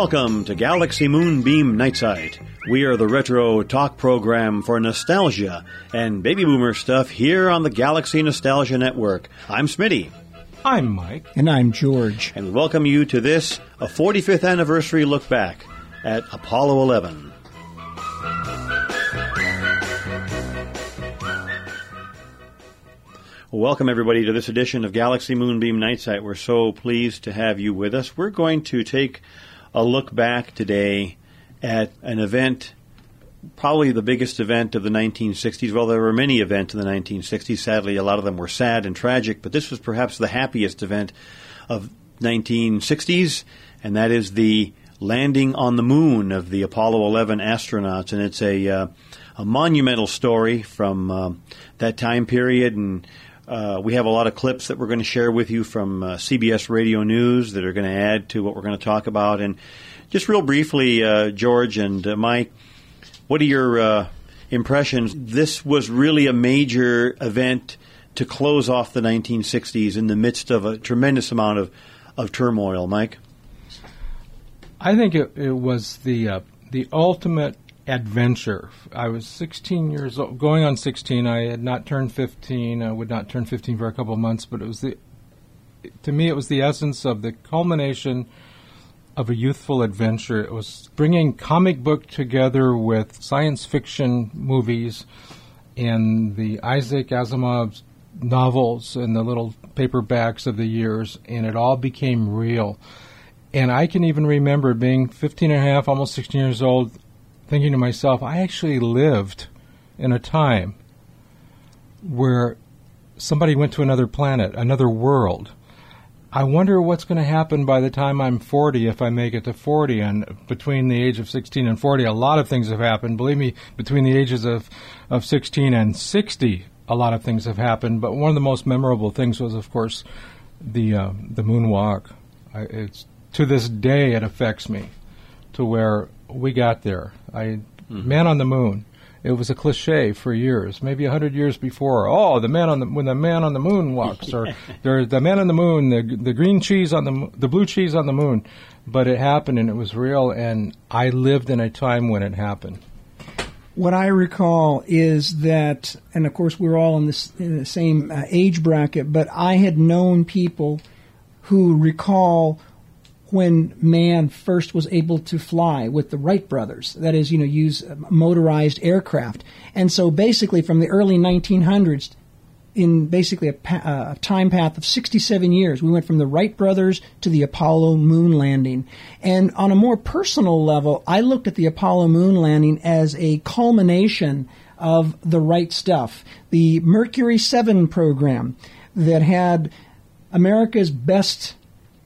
Welcome to Galaxy Moonbeam Night Site. We are the retro talk program for nostalgia and baby boomer stuff here on the Galaxy Nostalgia Network. I'm Smitty. I'm Mike. And I'm George. And we welcome you to this, a 45th anniversary look back at Apollo 11. Welcome, everybody, to this edition of Galaxy Moonbeam Night Site. We're so pleased to have you with us. We're going to take a look back today at an event, probably the biggest event of the 1960s. Well, there were many events in the 1960s. Sadly, a lot of them were sad and tragic, but this was perhaps the happiest event of 1960s, and that is the landing on the moon of the Apollo 11 astronauts. And it's a, uh, a monumental story from uh, that time period and uh, we have a lot of clips that we're going to share with you from uh, CBS Radio News that are going to add to what we're going to talk about. And just real briefly, uh, George and uh, Mike, what are your uh, impressions? This was really a major event to close off the 1960s in the midst of a tremendous amount of, of turmoil. Mike? I think it, it was the uh, the ultimate adventure. I was 16 years old, going on 16. I had not turned 15. I would not turn 15 for a couple of months, but it was the, to me, it was the essence of the culmination of a youthful adventure. It was bringing comic book together with science fiction movies and the Isaac Asimov novels and the little paperbacks of the years, and it all became real. And I can even remember being 15 and a half, almost 16 years old, thinking to myself, I actually lived in a time where somebody went to another planet, another world. I wonder what's going to happen by the time I'm 40 if I make it to 40. And between the age of 16 and 40, a lot of things have happened. Believe me, between the ages of, of 16 and 60, a lot of things have happened. But one of the most memorable things was, of course, the uh, the moonwalk. I, it's to this day it affects me, to where we got there. I mm-hmm. Man on the Moon. It was a cliche for years, maybe a hundred years before. Oh, the man on the when the man on the moon walks, or there's the man on the moon, the the green cheese on the the blue cheese on the moon. But it happened and it was real, and I lived in a time when it happened. What I recall is that, and of course we're all in, this, in the same uh, age bracket, but I had known people who recall when man first was able to fly with the Wright brothers. That is, you know, use um, motorized aircraft. And so basically from the early 1900s, in basically a, pa- uh, a, time path of 67 years, we went from the Wright brothers to the Apollo moon landing. And on a more personal level, I looked at the Apollo moon landing as a culmination of the right stuff. The Mercury 7 program that had America's best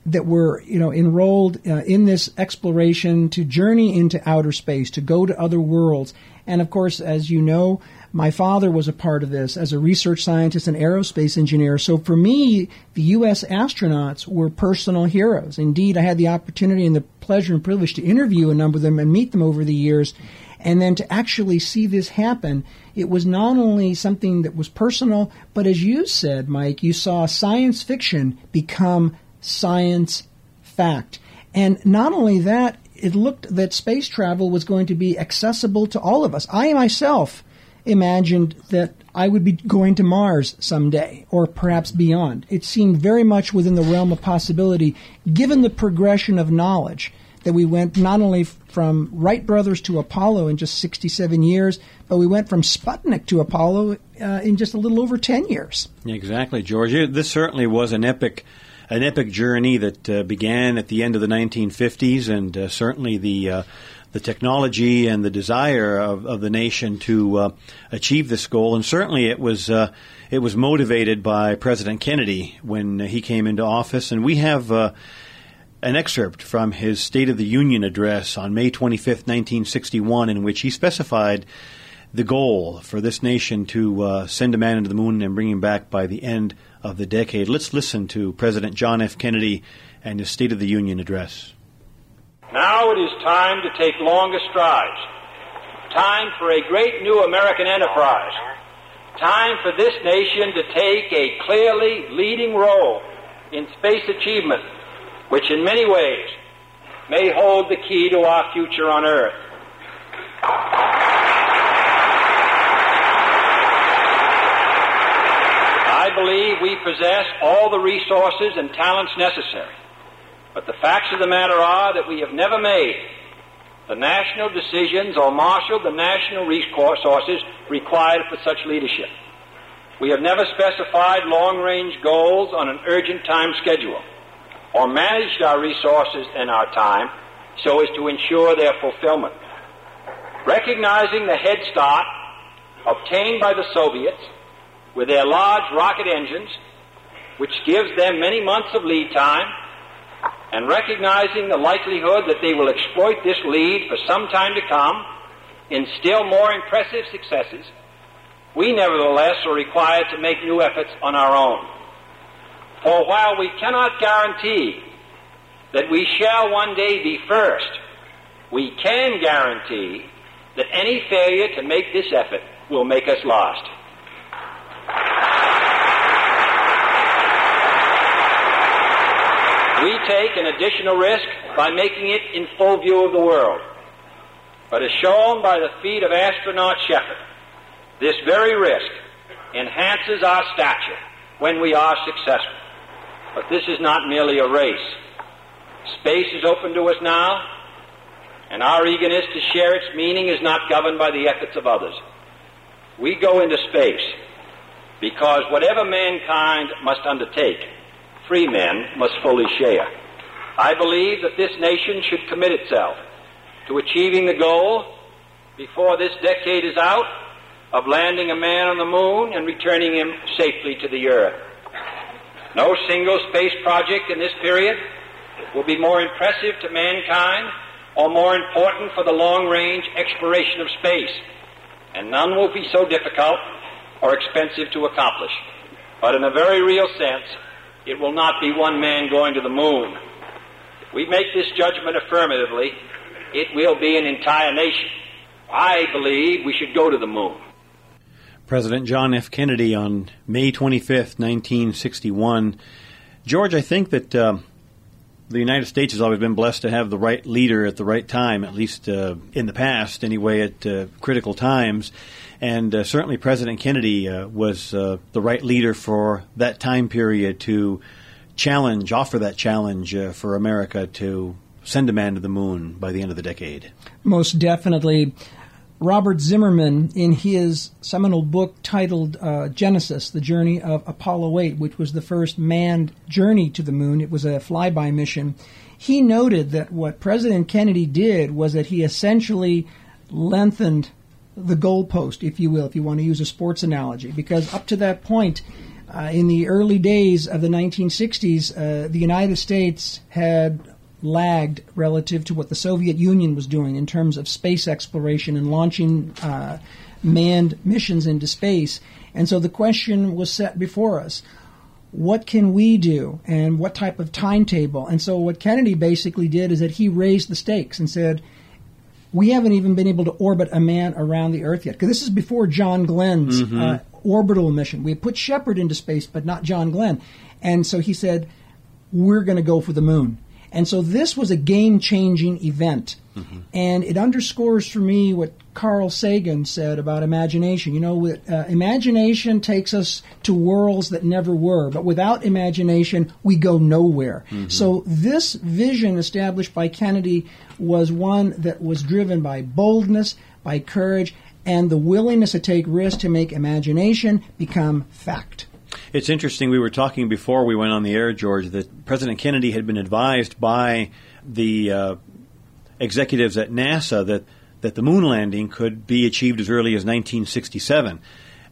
that were you know enrolled uh, in this exploration to journey into outer space to go to other worlds. And of course as you know my father was a part of this as a research scientist and aerospace engineer. So for me the US astronauts were personal heroes. Indeed I had the opportunity and the pleasure and privilege to interview a number of them and meet them over the years. And then to actually see this happen it was not only something that was personal but as you said Mike you saw science fiction become science fact. And not only that, it looked that space travel was going to be accessible to all of us. I myself imagined that I would be going to Mars someday, or perhaps beyond. It seemed very much within the realm of possibility, given the progression of knowledge that we went not only from Wright brothers to Apollo in just 67 years, but we went from Sputnik to Apollo uh, in just a little over 10 years. Exactly, George. This certainly was an epic an epic journey that uh, began at the end of the 1950s, and uh, certainly the uh, the technology and the desire of, of the nation to uh, achieve this goal. And certainly it was uh, it was motivated by President Kennedy when he came into office. And we have an excerpt from his State of the Union address on May 25th, 1961, in which he specified the goal for this nation to uh, send a man into the moon and bring him back by the end of the decade. Let's listen to President John F. Kennedy and his State of the Union address. Now it is time to take longer strides. Time for a great new American enterprise. Time for this nation to take a clearly leading role in space achievement, which in many ways may hold the key to our future on Earth. I believe we possess all the resources and talents necessary. But the facts of the matter are that we have never made the national decisions or marshaled the national resources required for such leadership. We have never specified long range goals on an urgent time schedule or managed our resources and our time so as to ensure their fulfillment. Recognizing the head start obtained by the Soviets with their large rocket engines, which gives them many months of lead time, and recognizing the likelihood that they will exploit this lead for some time to come in still more impressive successes, we nevertheless are required to make new efforts on our own. For while we cannot guarantee that we shall one day be first, we can guarantee that any failure to make this effort will make us lost. Take an additional risk by making it in full view of the world. But as shown by the feat of astronaut Shepard, this very risk enhances our stature when we are successful. But this is not merely a race. Space is open to us now, and our eagerness to share its meaning is not governed by the efforts of others. We go into space because whatever mankind must undertake, free men must fully share. I believe that this nation should commit itself to achieving the goal before this decade is out of landing a man on the moon and returning him safely to the earth. No single space project in this period will be more impressive to mankind or more important for the long range exploration of space, and none will be so difficult or expensive to accomplish. But in a very real sense, it will not be one man going to the moon. We make this judgment affirmatively, it will be an entire nation. I believe we should go to the moon. President John F. Kennedy on May 25th, 1961. George, I think that uh, the United States has always been blessed to have the right leader at the right time, at least uh, in the past, anyway, at uh, critical times. And uh, certainly President Kennedy uh, was uh, the right leader for that time period to challenge, offer that challenge for America to send a man to the moon by the end of the decade. Most definitely. Robert Zimmerman, in his seminal book titled uh, Genesis, The Journey of Apollo 8, which was the first manned journey to the moon, it was a flyby mission, he noted that what President Kennedy did was that he essentially lengthened the goalpost, if you will, if you want to use a sports analogy, because up to that point, uh, in the early days of the 1960s, uh, the United States had lagged relative to what the Soviet Union was doing in terms of space exploration and launching uh, manned missions into space. And so the question was set before us what can we do and what type of timetable? And so what Kennedy basically did is that he raised the stakes and said, we haven't even been able to orbit a man around the Earth yet. Because this is before John Glenn's mm-hmm. uh, orbital mission. We had put Shepard into space, but not John Glenn. And so he said, we're going to go for the moon. And so this was a game changing event. Mm-hmm. And it underscores for me what Carl Sagan said about imagination. You know, uh, imagination takes us to worlds that never were, but without imagination, we go nowhere. Mm-hmm. So this vision established by Kennedy was one that was driven by boldness, by courage, and the willingness to take risks to make imagination become fact. It's interesting. We were talking before we went on the air, George, that President Kennedy had been advised by the uh, executives at NASA that, that the moon landing could be achieved as early as 1967.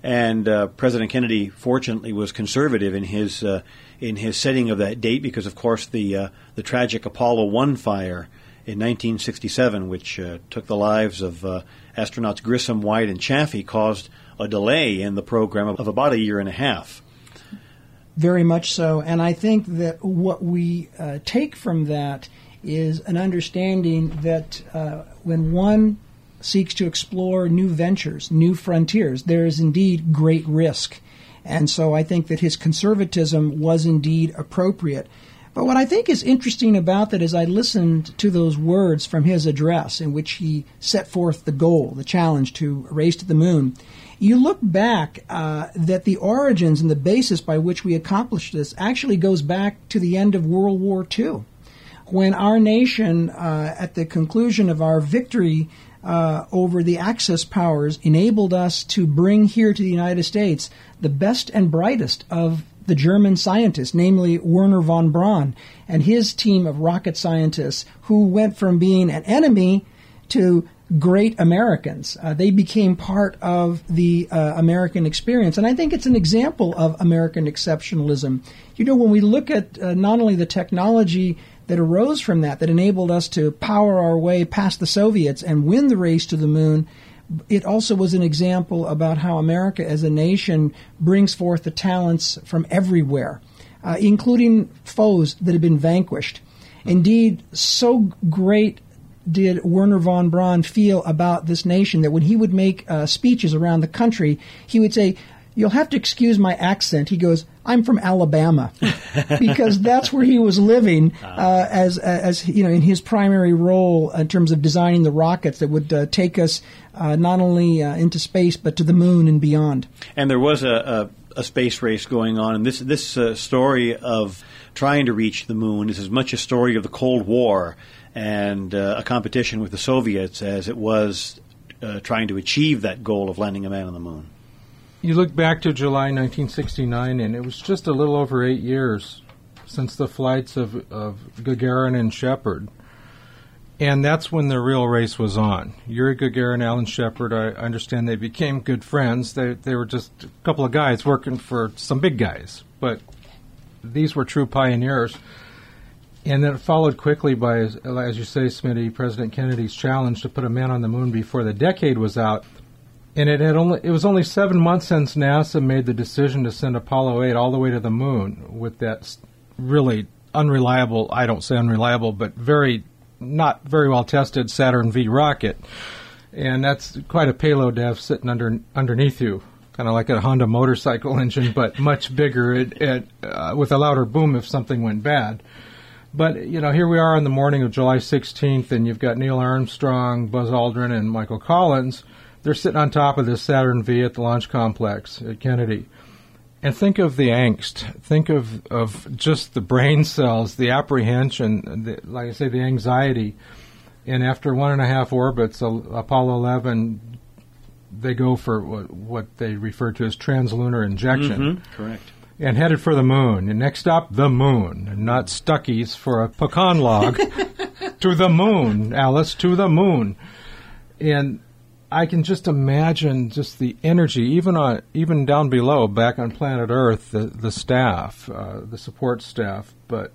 And uh, President Kennedy, fortunately, was conservative in his uh, in his setting of that date because, of course, the uh, the tragic Apollo One fire in 1967, which uh, took the lives of uh, astronauts Grissom, White, and Chaffee, caused a delay in the program of, of about a year and a half. Very much so. And I think that what we uh, take from that is an understanding that uh, when one seeks to explore new ventures, new frontiers, there is indeed great risk. And so I think that his conservatism was indeed appropriate. But what I think is interesting about that is I listened to those words from his address in which he set forth the goal, the challenge to race to the moon. You look back uh, that the origins and the basis by which we accomplished this actually goes back to the end of World War II, when our nation, uh, at the conclusion of our victory uh, over the Axis powers, enabled us to bring here to the United States the best and brightest of the German scientists, namely Wernher von Braun and his team of rocket scientists, who went from being an enemy to great Americans. Uh, they became part of the uh, American experience. And I think it's an example of American exceptionalism. You know, when we look at uh, not only the technology that arose from that, that enabled us to power our way past the Soviets and win the race to the moon, it also was an example about how America as a nation brings forth the talents from everywhere, uh, including foes that have been vanquished. Indeed, so great did Wernher von Braun feel about this nation that when he would make uh, speeches around the country, he would say, You'll have to excuse my accent. He goes, I'm from Alabama, because that's where he was living uh, as, as you know in his primary role in terms of designing the rockets that would uh, take us uh, not only uh, into space but to the moon and beyond. And there was a, a, a space race going on, and this this uh, story of trying to reach the moon is as much a story of the Cold War and uh, a competition with the Soviets as it was uh, trying to achieve that goal of landing a man on the moon. You look back to July 1969, and it was just a little over eight years since the flights of, of Gagarin and Shepard. And that's when the real race was on. Yuri Gagarin, Alan Shepard, I understand they became good friends. They, they were just a couple of guys working for some big guys, but these were true pioneers. And then followed quickly by, as you say, Smitty, President Kennedy's challenge to put a man on the moon before the decade was out. And it had only it was only seven months since NASA made the decision to send Apollo 8 all the way to the moon with that really unreliable, I don't say unreliable, but very not very well tested Saturn V rocket. And that's quite a payload to have sitting under underneath you, kind of like a Honda motorcycle engine, but much bigger it, it, uh, with a louder boom if something went bad. But you know, here we are on the morning of July 16th, and you've got Neil Armstrong, Buzz Aldrin, and Michael Collins. They're sitting on top of this Saturn V at the launch complex at Kennedy. And think of the angst. Think of, of just the brain cells, the apprehension, the, like I say, the anxiety. And after one and a half orbits, Apollo 11, they go for what, what they refer to as translunar injection. Mm-hmm. Correct and headed for the moon. And next stop, the moon, and not Stuckey's for a pecan log. to the moon, Alice, to the moon. And I can just imagine just the energy, even on even down below, back on planet Earth, the the staff, uh, the support staff. But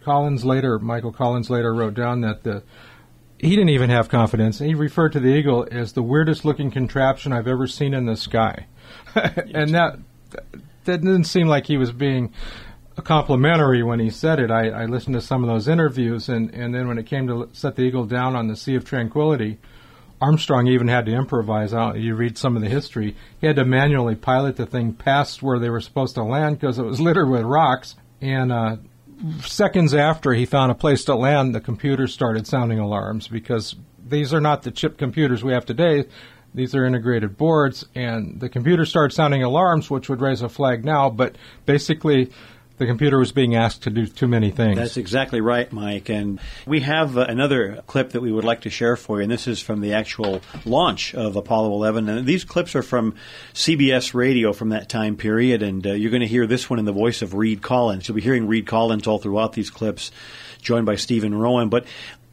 Collins later, Michael Collins later wrote down that the he didn't even have confidence. He referred to the eagle as the weirdest looking contraption I've ever seen in the sky, and that that didn't seem like he was being complimentary when he said it. I, I, listened to some of those interviews, and, and then when it came to set the Eagle down on the Sea of Tranquility, Armstrong even had to improvise. You read some of the history. He had to manually pilot the thing past where they were supposed to land because it was littered with rocks. And uh, seconds after he found a place to land, the computer started sounding alarms because these are not the chip computers we have today. These are integrated boards, and the computer started sounding alarms, which would raise a flag now, but basically the computer was being asked to do too many things. That's exactly right, Mike. And we have uh, another clip that we would like to share for you, and this is from the actual launch of Apollo 11. And these clips are from CBS radio from that time period, and uh, you're going to hear this one in the voice of Reid Collins. You'll be hearing Reid Collins all throughout these clips, joined by Stephen Rowan. But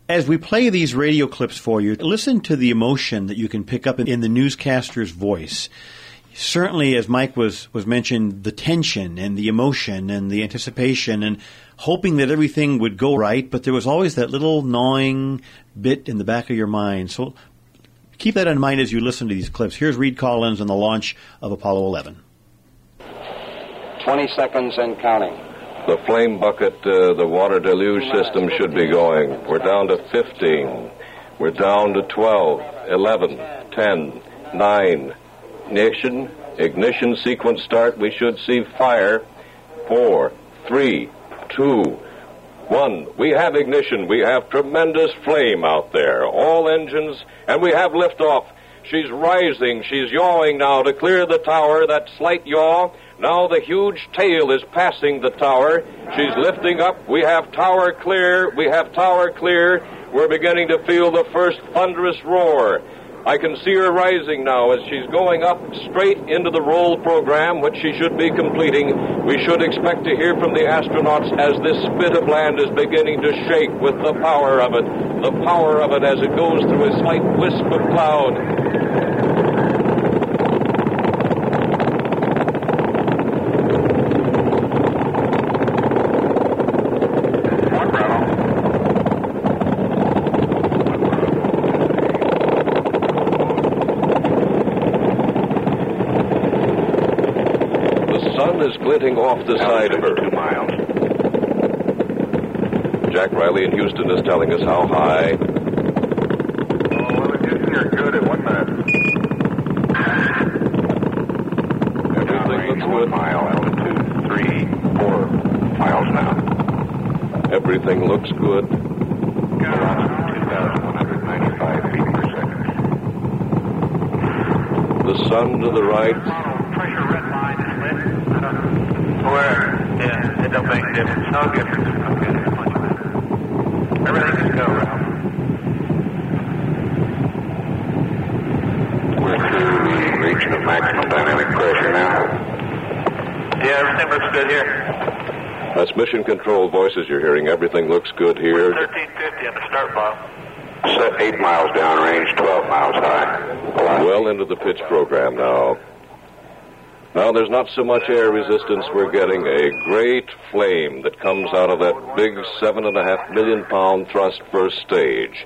as we play these radio clips for you, listen to the emotion that you can pick up in the newscaster's voice. Certainly, as Mike was was mentioned, the tension and the emotion and the anticipation and hoping that everything would go right, but there was always that little gnawing bit in the back of your mind. So keep that in mind as you listen to these clips. Here's Reid Collins and the launch of Apollo 11. 20 seconds and counting. The flame bucket, uh, the water deluge system should be going. We're down to 15. We're down to 12, 11, 10, 9. Ignition, ignition sequence start. We should see fire. 4, 3, 2, 1. We have ignition. We have tremendous flame out there. All engines, and we have liftoff. She's rising. She's yawing now to clear the tower. That slight yaw. Now the huge tail is passing the tower. She's lifting up. We have tower clear. We have tower clear. We're beginning to feel the first thunderous roar. I can see her rising now as she's going up straight into the roll program, which she should be completing. We should expect to hear from the astronauts as this spit of land is beginning to shake with the power of it. The power of it as it goes through a slight wisp of cloud. The sun is glinting off the side of her. Two miles. Jack Riley in Houston is telling us how high. Oh, well, the Houston, you're good at one minute. Everything looks one good. mile, altitude three, four miles now. Everything looks good. Got around 2,195 feet per second. The sun to the right. Pressure red line is lit. Where? Yeah, it don't make difference. No difference. Okay. Everything is go, Ralph. We're through the region of maximum dynamic pressure now. Yeah, everything looks good here. That's mission control voices you're hearing. Everything looks good here. 1350 on the start block. Set 8 miles downrange, 12 miles high. Well into the pitch program now. Now there's not so much air resistance. We're getting a great flame that comes out of that big seven and a half million pound thrust first stage.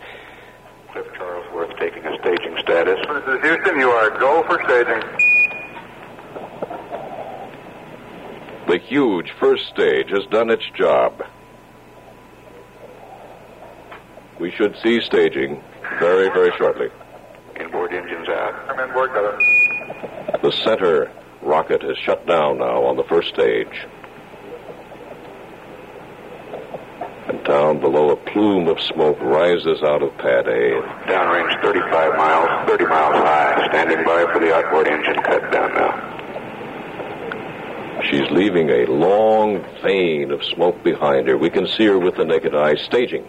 Cliff Charlesworth taking a staging status. This is Houston. You are go for staging. The huge first stage has done its job. We should see staging very, very shortly. Inboard engines out. Come inboard, got it. The center rocket has shut down now on the first stage. Down below, a plume of smoke rises out of pad A. Downrange 35 miles, 30 miles high. Standing by for the outboard engine cut down now. She's leaving a long vein of smoke behind her. We can see her with the naked eye staging.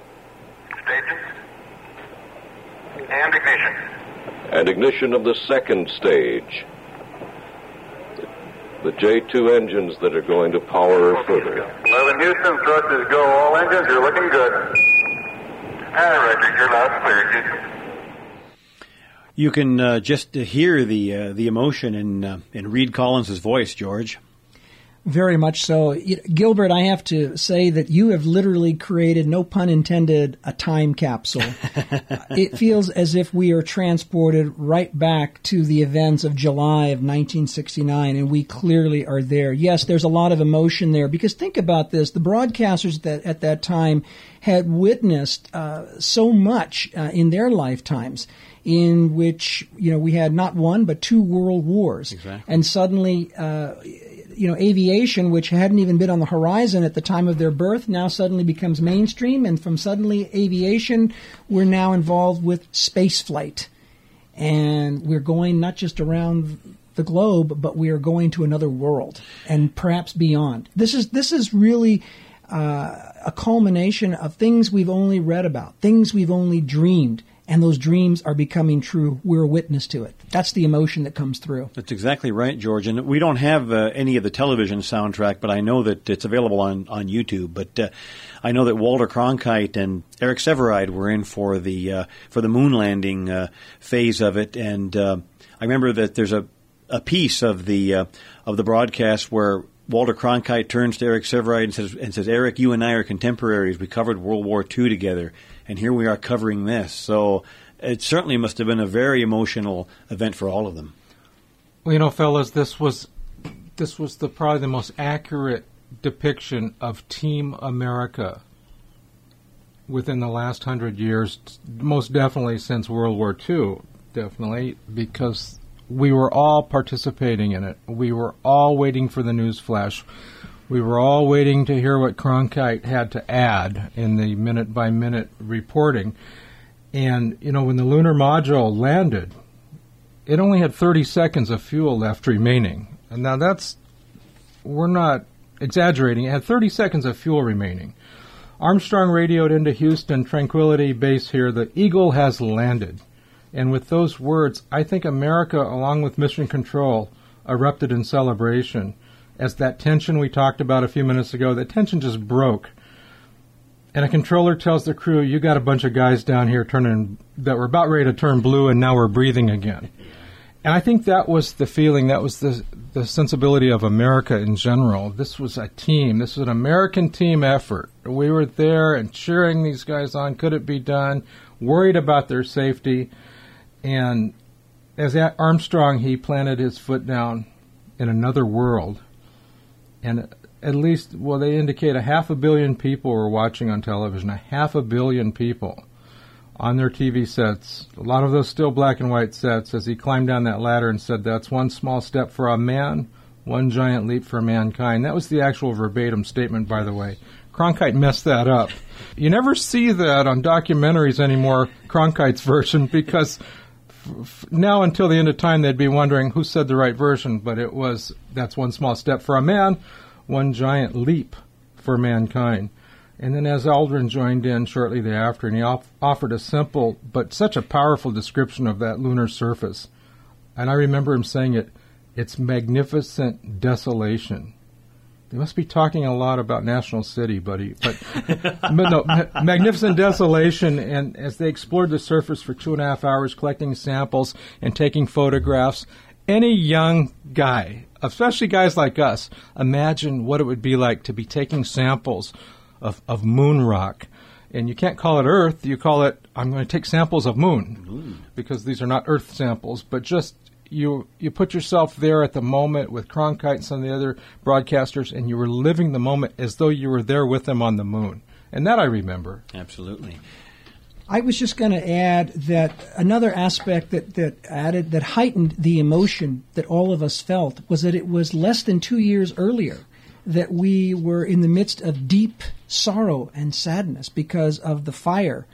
Staging. And ignition. And ignition of the second stage. The J2 engines that are going to power her further. 11 Houston, thrust is go. All engines, you're looking good. Hi, Roger. You're loud and clear, Houston. You can uh, just hear the uh, the emotion in uh, in Reid Collins' voice, George. Very much so. Gilbert, I have to say that you have literally created, no pun intended, a time capsule. it feels as if we are transported right back to the events of July of 1969, and we clearly are there. Yes, there's a lot of emotion there, because think about this. The broadcasters that at that time had witnessed uh, so much uh, in their lifetimes in which, you know, we had not one, but two world wars. Exactly. And suddenly, uh, you know, aviation, which hadn't even been on the horizon at the time of their birth, now suddenly becomes mainstream. And from suddenly aviation, we're now involved with space flight. And we're going not just around the globe, but we are going to another world and perhaps beyond. This is, this is really uh, a culmination of things we've only read about, things we've only dreamed and those dreams are becoming true. We're a witness to it. That's the emotion that comes through. That's exactly right, George. And we don't have uh, any of the television soundtrack, but I know that it's available on, on YouTube. But uh, I know that Walter Cronkite and Eric Sevareid were in for the uh, for the moon landing uh, phase of it, and uh, I remember that there's a a piece of the uh, of the broadcast where Walter Cronkite turns to Eric Sevareid and says, and says, Eric, you and I are contemporaries. We covered World War II together, and here we are covering this. So it certainly must have been a very emotional event for all of them. Well, you know, fellas, this was this was the probably the most accurate depiction of Team America within the last hundred years, most definitely since World War II, definitely, because we were all participating in it. We were all waiting for the news flash. We were all waiting to hear what Cronkite had to add in the minute by minute reporting. And, you know, when the lunar module landed, it only had 30 seconds of fuel left remaining. And now that's, we're not exaggerating, it had 30 seconds of fuel remaining. Armstrong radioed into Houston Tranquility Base here, the Eagle has landed. And with those words, I think America, along with Mission Control, erupted in celebration. As that tension we talked about a few minutes ago, that tension just broke. And a controller tells the crew, "You got a bunch of guys down here turning that were about ready to turn blue, and now we're breathing again." And I think that was the feeling, that was the the sensibility of America in general. This was a team. This was an American team effort. We were there and cheering these guys on. Could it be done? Worried about their safety. And as Armstrong, he planted his foot down in another world. And at least, well, they indicate a half a billion people were watching on television, a half a billion people on their TV sets. A lot of those still black and white sets as he climbed down that ladder and said, That's one small step for a man, one giant leap for mankind. That was the actual verbatim statement, by the way. Cronkite messed that up. You never see that on documentaries anymore, Cronkite's version, because now until the end of time, they'd be wondering who said the right version, but it was that's one small step for a man, one giant leap for mankind. And then as Aldrin joined in shortly thereafter, and he off- offered a simple but such a powerful description of that lunar surface. And I remember him saying it, it's magnificent desolation. They must be talking a lot about National City, buddy. But, but no, magnificent desolation. And as they explored the surface for two and a half hours, collecting samples and taking photographs, any young guy, especially guys like us, imagine what it would be like to be taking samples of, of moon rock. And you can't call it Earth. You call it, I'm going to take samples of moon, because these are not Earth samples, but just you you put yourself there at the moment with Cronkite and some of the other broadcasters, and you were living the moment as though you were there with them on the moon. And that I remember. Absolutely. I was just going to add that another aspect that, that added that heightened the emotion that all of us felt was that it was less than two years earlier that we were in the midst of deep sorrow and sadness because of the fire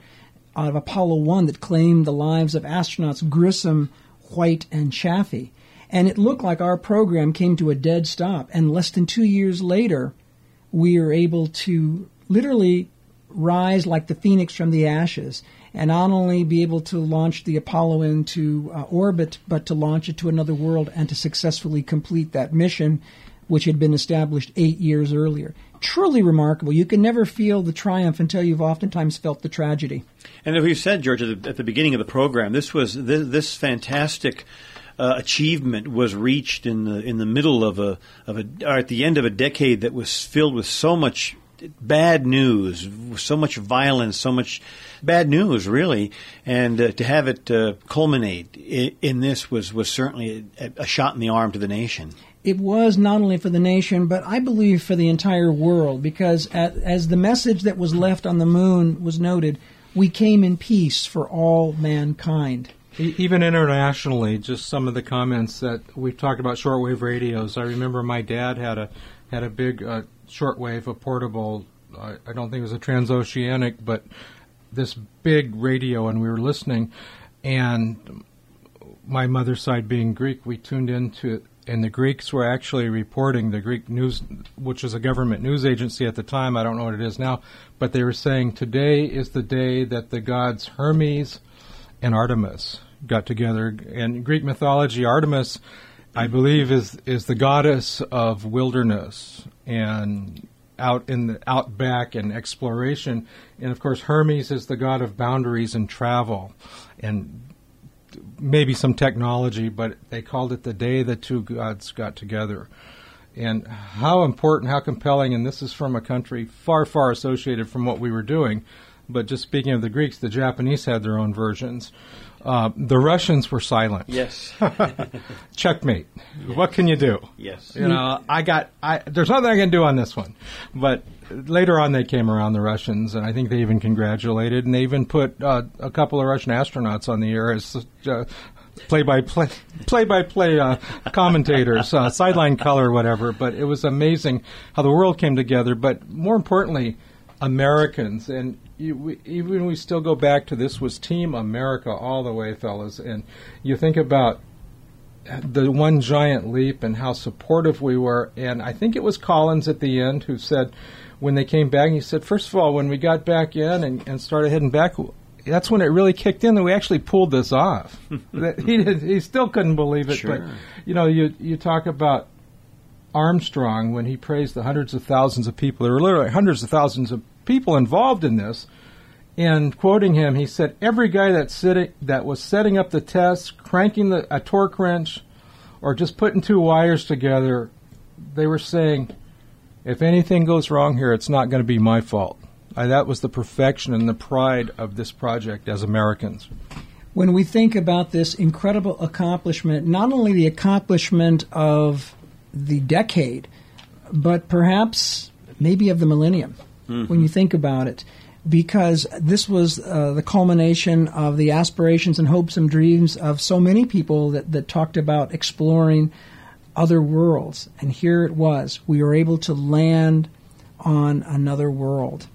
of Apollo 1 that claimed the lives of astronauts Grissom, White, and Chaffee. And it looked like our program came to a dead stop. And less than two years later, we are able to literally rise like the phoenix from the ashes and not only be able to launch the Apollo into uh, orbit, but to launch it to another world and to successfully complete that mission, which had been established eight years earlier. Truly remarkable. You can never feel the triumph until you've oftentimes felt the tragedy. And as we said, George, at the, at the beginning of the program, this was this, this fantastic. Uh, achievement was reached in the in the middle of a of a or at the end of a decade that was filled with so much bad news, so much violence, so much bad news, really, and uh, to have it uh, culminate in, in, this was was certainly a, a, shot in the arm to the nation. It was not only for the nation, but I believe for the entire world, because at, as the message that was left on the moon was noted, we came in peace for all mankind. Even internationally, just some of the comments that we've talked about shortwave radios. I remember my dad had a had a big uh, shortwave, a portable. I, I don't think it was a transoceanic, but this big radio, and we were listening. And my mother's side being Greek, we tuned into it, and the Greeks were actually reporting the Greek news, which was a government news agency at the time. I don't know what it is now, but they were saying today is the day that the gods Hermes and Artemis got together. And Greek mythology, Artemis, I believe, is is the goddess of wilderness and out in the outback and exploration. And of course, Hermes is the god of boundaries and travel. And maybe some technology, but they called it the day the two gods got together. And how important, how compelling, and this is from a country far, far associated from what we were doing. But just speaking of the Greeks, the Japanese had their own versions. Uh, the Russians were silent. Yes. Checkmate. What can you do? yes. You know, I got. I there's nothing I can do on this one, but later on they came around the Russians, and I think they even congratulated, and they even put uh, a couple of Russian astronauts on the air as uh, play-by-play, play-by-play uh, commentators, uh, sideline color, whatever. But it was amazing how the world came together. But more importantly, Americans, and you, we, even we still go back to this was Team America all the way, fellas. And you think about the one giant leap and how supportive we were. And I think it was Collins at the end who said, when they came back, he said, first of all, when we got back in and, and started heading back, that's when it really kicked in that we actually pulled this off. He did, he still couldn't believe it. Sure. But you know, you you talk about Armstrong when he praised the hundreds of thousands of people. There were literally hundreds of thousands of people involved in this. And quoting him, he said, "Every guy that sitting that was setting up the test, cranking the a torque wrench, or just putting two wires together, they were saying, if anything goes wrong here, it's not going to be my fault." Uh, that was the perfection and the pride of this project as Americans. when we think about this incredible accomplishment, not only the accomplishment of the decade, but perhaps maybe of the millennium, when you think about it, because this was uh, the culmination of the aspirations and hopes and dreams of so many people that, that talked about exploring other worlds. And here it was. We were able to land on another world.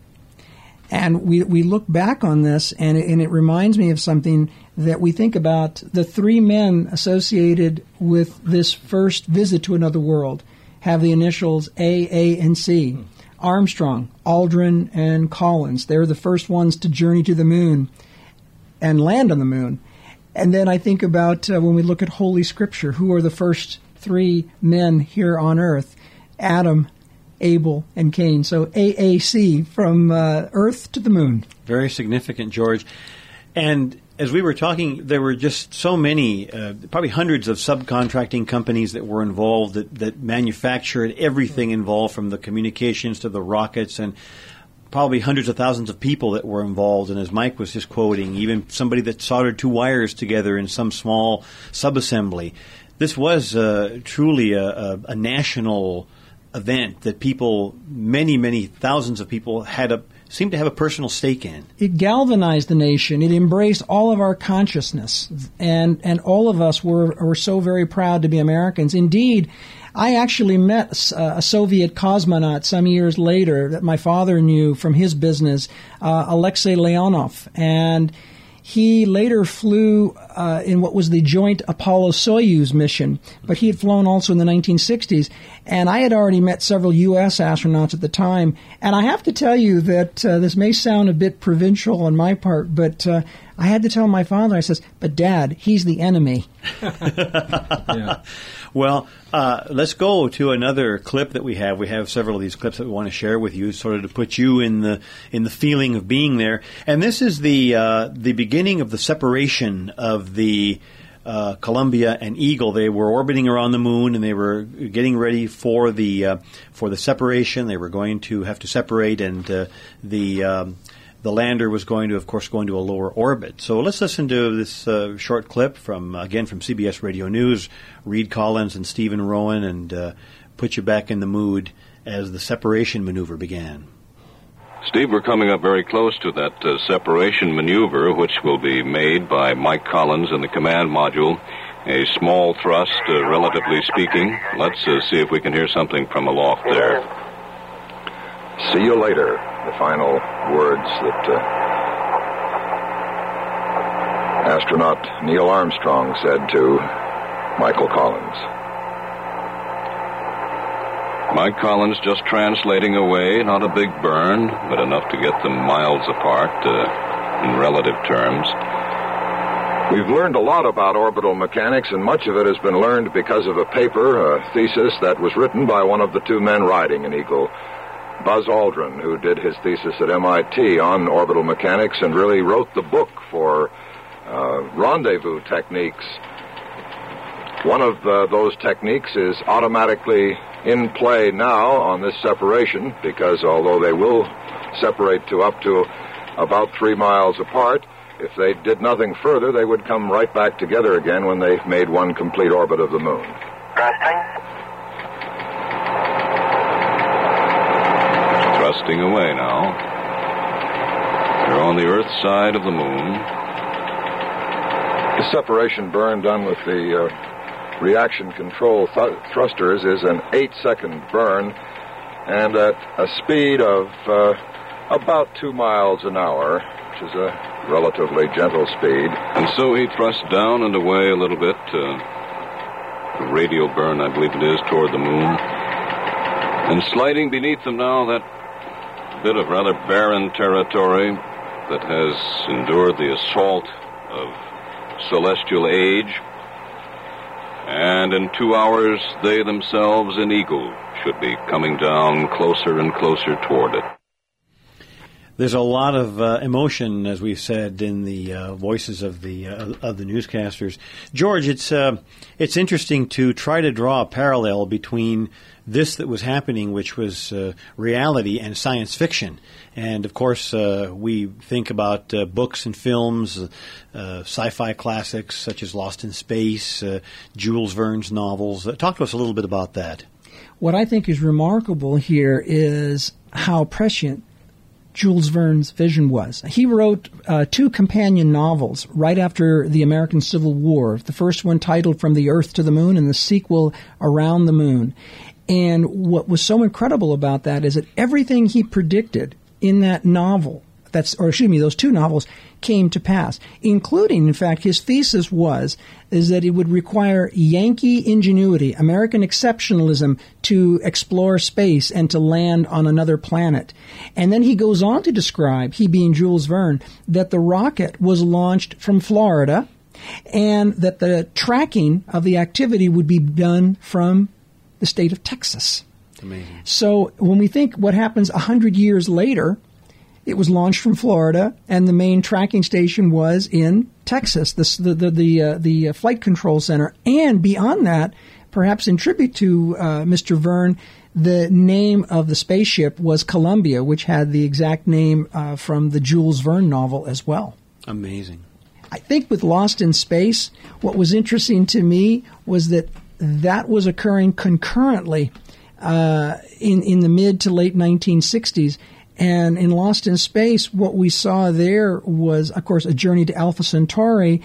And we, we look back on this, and it, and it reminds me of something that we think about the three men associated with this first visit to another world have the initials A, A, and C. Armstrong, Aldrin, and Collins. They're the first ones to journey to the moon and land on the moon. And then I think about uh, when we look at Holy Scripture, who are the first three men here on earth? Adam, Abel, and Cain. So AAC from uh, Earth to the moon. Very significant, George. And as we were talking, there were just so many, uh, probably hundreds of subcontracting companies that were involved that, that manufactured everything involved from the communications to the rockets and probably hundreds of thousands of people that were involved. And as Mike was just quoting, even somebody that soldered two wires together in some small subassembly. This was uh, truly a, a, a national event that people, many, many thousands of people had a seemed to have a personal stake in. It galvanized the nation. It embraced all of our consciousness, and and all of us were were so very proud to be Americans. Indeed, I actually met a, a Soviet cosmonaut some years later that my father knew from his business, uh, Alexei Leonov, and. He later flew uh, in what was the joint Apollo Soyuz mission, but he had flown also in the 1960s. And I had already met several U.S. astronauts at the time. And I have to tell you that uh, this may sound a bit provincial on my part, but uh, I had to tell my father, I says, but Dad, he's the enemy. Yeah. Well, uh, let's go to another clip that we have. We have several of these clips that we want to share with you, sort of to put you in the in the feeling of being there. And this is the uh, the beginning of the separation of the uh, Columbia and Eagle. They were orbiting around the moon, and they were getting ready for the uh, for the separation. They were going to have to separate, and uh, the um, the lander was going to, of course, go into a lower orbit. So let's listen to this uh, short clip from, again, from CBS Radio News, Reid Collins and Stephen Rowan, and uh, put you back in the mood as the separation maneuver began. Steve, we're coming up very close to that uh, separation maneuver, which will be made by Mike Collins in the command module. A small thrust, uh, relatively speaking. Let's uh, see if we can hear something from aloft there. See you later. The final words that uh, astronaut Neil Armstrong said to Michael Collins. Mike Collins just translating away, not a big burn, but enough to get them miles apart uh, in relative terms. We've learned a lot about orbital mechanics, and much of it has been learned because of a paper, a thesis that was written by one of the two men riding an Eagle, Buzz Aldrin, who did his thesis at MIT on orbital mechanics and really wrote the book for uh, rendezvous techniques. One of uh, those techniques is automatically in play now on this separation because although they will separate to up to about three miles apart, if they did nothing further, they would come right back together again when they've made one complete orbit of the moon. Thrusting. Thrusting away now. They're on the Earth side of the moon. The separation burn done with the uh, reaction control th- thrusters is an eight second burn and at a speed of uh, about two miles an hour, which is a relatively gentle speed. And so he thrusts down and away a little bit. Uh, the radial burn, I believe it is, toward the moon. And sliding beneath them now, that bit of rather barren territory that has endured the assault of celestial age. And in two hours, they themselves, an eagle, should be coming down closer and closer toward it. There's a lot of uh, emotion, as we've said, in the uh, voices of the uh, of the newscasters. George, it's uh, it's interesting to try to draw a parallel between this that was happening, which was uh, reality, and science fiction. And of course, uh, we think about books and films, sci-fi classics such as Lost in Space, Jules Verne's novels. talk to us a little bit about that. What I think is remarkable here is how prescient Jules Verne's vision was. He wrote uh, two companion novels right after the American Civil War. The first one titled From the Earth to the Moon, and the sequel Around the Moon. And what was so incredible about that is that everything he predicted in that novel that's or excuse me, those two novels came to pass, including, in fact, his thesis was is that it would require Yankee ingenuity, American exceptionalism to explore space and to land on another planet. And then he goes on to describe, he being Jules Verne, that the rocket was launched from Florida and that the tracking of the activity would be done from the state of Texas. Amazing. So when we think what happens a hundred years later, it was launched from Florida, and the main tracking station was in Texas, the the the the, uh, the uh, flight control center. And beyond that, perhaps in tribute to uh, Mr. Verne, the name of the spaceship was Columbia, which had the exact name uh, from the Jules Verne novel as well. Amazing. I think with Lost in Space, what was interesting to me was that that was occurring concurrently uh, in in the mid to late 1960s and in Lost in Space, what we saw there was, of course, a journey to Alpha Centauri,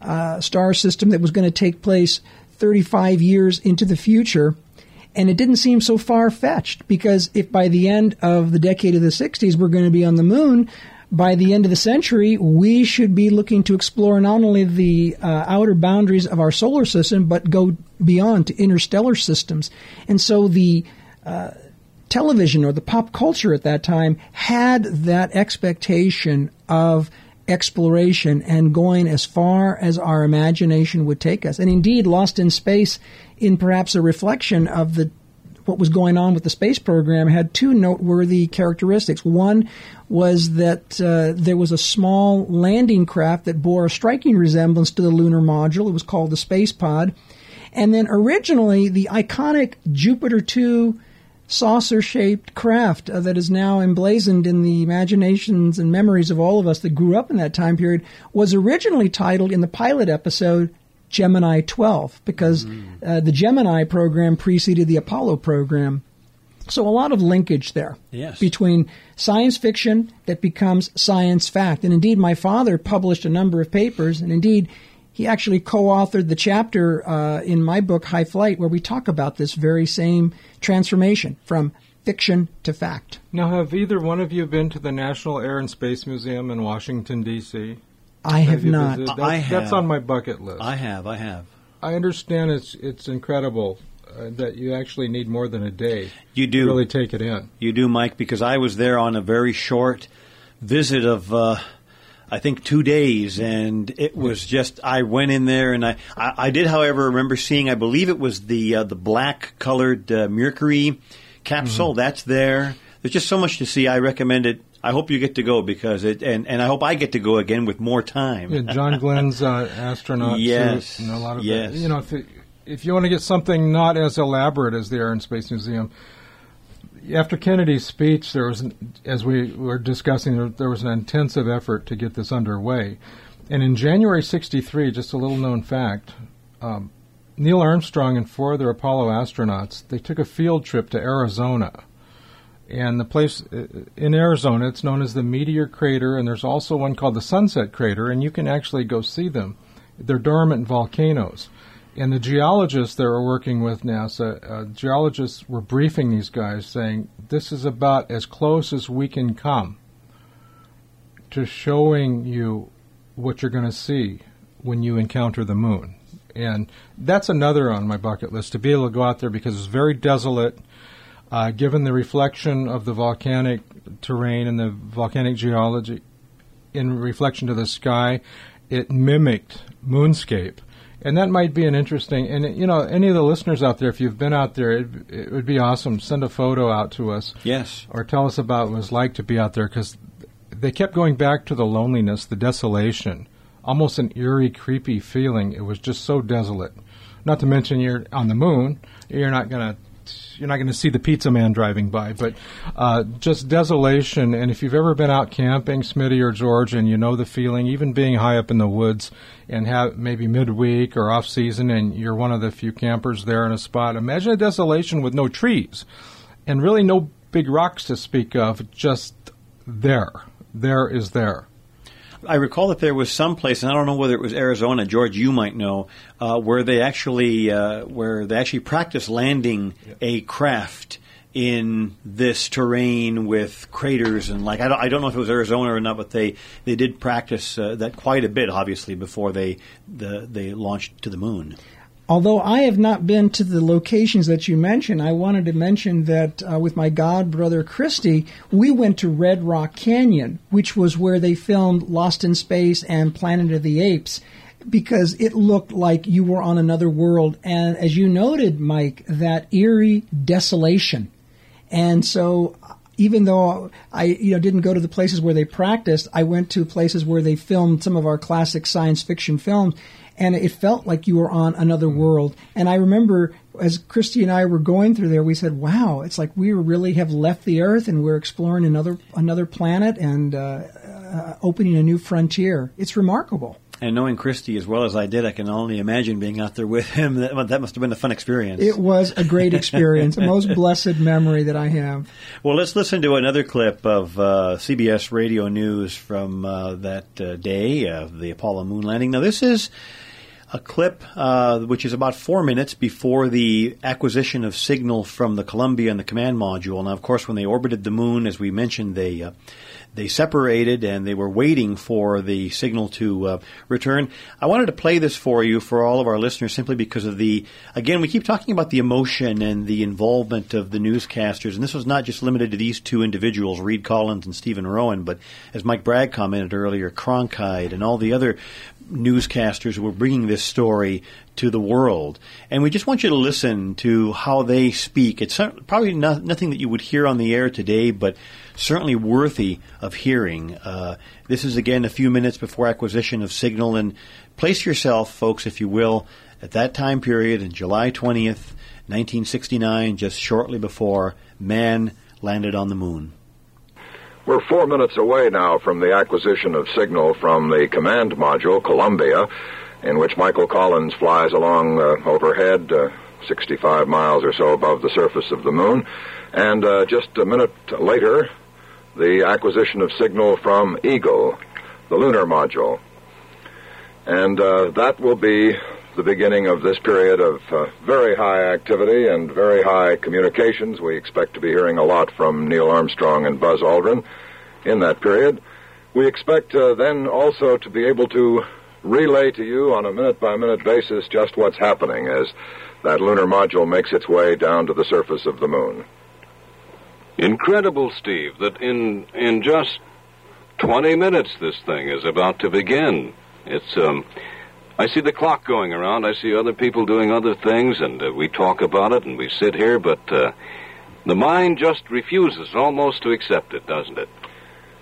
uh, star system that was going to take place 35 years into the future. And it didn't seem so far fetched because if by the end of the decade of the 60s we're going to be on the moon, by the end of the century, we should be looking to explore not only the uh, outer boundaries of our solar system, but go beyond to interstellar systems. And so the uh, television or the pop culture at that time had that expectation of exploration and going as far as our imagination would take us. And indeed, Lost in Space, in perhaps a reflection of the what was going on with the space program, had two noteworthy characteristics. One was that uh, there was a small landing craft that bore a striking resemblance to the lunar module. It was called the Space Pod. And then originally, the iconic Jupiter 2 saucer shaped craft uh, that is now emblazoned in the imaginations and memories of all of us that grew up in that time period was originally titled in the pilot episode Gemini 12 because mm. uh, the Gemini program preceded the Apollo program. So a lot of linkage there yes. between science fiction that becomes science fact. And indeed, my father published a number of papers, and indeed, he actually co-authored the chapter uh, in my book High Flight where we talk about this very same transformation from fiction to fact. Now, have either one of you been to the National Air and Space Museum in Washington D.C.? I have, have not. That's, I have. That's on my bucket list. I have. I have. I understand it's it's incredible uh, that you actually need more than a day. You do really take it in. You do, Mike, because I was there on a very short visit of. Uh, I think two days, and it was just I went in there and I I, I did, however, remember seeing I believe it was the uh, the black colored uh, Mercury capsule mm-hmm. that's there. There's just so much to see. I recommend it I hope you get to go because it, and, and I hope I get to go again with more time. Yeah, John Glenn's uh, astronaut Yes, a lot of yes. the, you know if, it, if you want to get something not as elaborate as the Air and Space Museum. After Kennedy's speech, there was, as we were discussing, there, there was an intensive effort to get this underway. And in January '63, just a little known fact, um, Neil Armstrong and four other Apollo astronauts they took a field trip to Arizona and the place uh, in Arizona, it's known as the Meteor Crater, and there's also one called the Sunset Crater, and you can actually go see them. They're dormant volcanoes. And the geologists that were working with NASA, uh, geologists were briefing these guys saying, this is about as close as we can come to showing you what you're going to see when you encounter the moon. And that's another on my bucket list to be able to go out there because it's very desolate uh, given the reflection of the volcanic terrain and the volcanic geology in reflection to the sky, it mimicked moonscape. And that might be an interesting, and you know, any of the listeners out there, if you've been out there, it, it would be awesome. Send a photo out to us. Yes. Or tell us about what it was like to be out there because they kept going back to the loneliness, the desolation, almost an eerie, creepy feeling. It was just so desolate. Not to mention you're on the moon, you're not going to you're not going to see the pizza man driving by, but uh, just desolation. And if you've ever been out camping, Smitty or George, and you know the feeling, even being high up in the woods and have maybe midweek or off season, and you're one of the few campers there in a spot. Imagine a desolation with no trees and really no big rocks to speak of. Just there, there is there. I recall that there was some place, and I don't know whether it was Arizona. George, you might know, uh, where they actually uh, where they actually practice landing a craft in this terrain with craters and like I don't, I don't know if it was Arizona or not, but they they did practice uh, that quite a bit, obviously, before they the, they launched to the moon. Although I have not been to the locations that you mentioned, I wanted to mention that uh, with my god brother Christy, we went to Red Rock Canyon, which was where they filmed Lost in Space and Planet of the Apes, because it looked like you were on another world. And as you noted, Mike, that eerie desolation. And so even though I you know didn't go to the places where they practiced, I went to places where they filmed some of our classic science fiction films, and it felt like you were on another world. And I remember as Christy and I were going through there, we said, "Wow, it's like we really have left the Earth and we're exploring another another planet and uh, uh, opening a new frontier. It's remarkable." And knowing Christy as well as I did, I can only imagine being out there with him. That, that must have been a fun experience. It was a great experience, a most blessed memory that I have. Well, let's listen to another clip of uh, CBS radio news from uh, that uh, day of the Apollo moon landing. Now, this is a clip uh, which is about four minutes before the acquisition of signal from the Columbia and the command module. Now, of course, when they orbited the moon, as we mentioned, they uh, they separated and they were waiting for the signal to uh, return. I wanted to play this for you for all of our listeners simply because of the again we keep talking about the emotion and the involvement of the newscasters and this was not just limited to these two individuals Reid Collins and Stephen Rowan but as Mike Bragg commented earlier Cronkite and all the other newscasters who were bringing this story to the world. And we just want you to listen to how they speak. It's probably not, nothing that you would hear on the air today, but certainly worthy of hearing. Uh, this is again a few minutes before acquisition of signal, and place yourself, folks, if you will, at that time period in July 20th, 1969, just shortly before man landed on the moon. We're four minutes away now from the acquisition of signal from the command module, Columbia, in which Michael Collins flies along uh, overhead, uh, 65 miles or so above the surface of the moon. And uh, just a minute later, the acquisition of signal from Eagle, the lunar module. And that will be the beginning of this period of uh, very high activity and very high communications. We expect to be hearing a lot from Neil Armstrong and Buzz Aldrin in that period. We expect uh, then also to be able to relay to you on a minute by minute basis just what's happening as that lunar module makes its way down to the surface of the moon. Incredible, Steve, that in in just 20 minutes this thing is about to begin. It's um I see the clock going around. I see other people doing other things, and uh, we talk about it, and we sit here, but uh, the mind just refuses almost to accept it, doesn't it?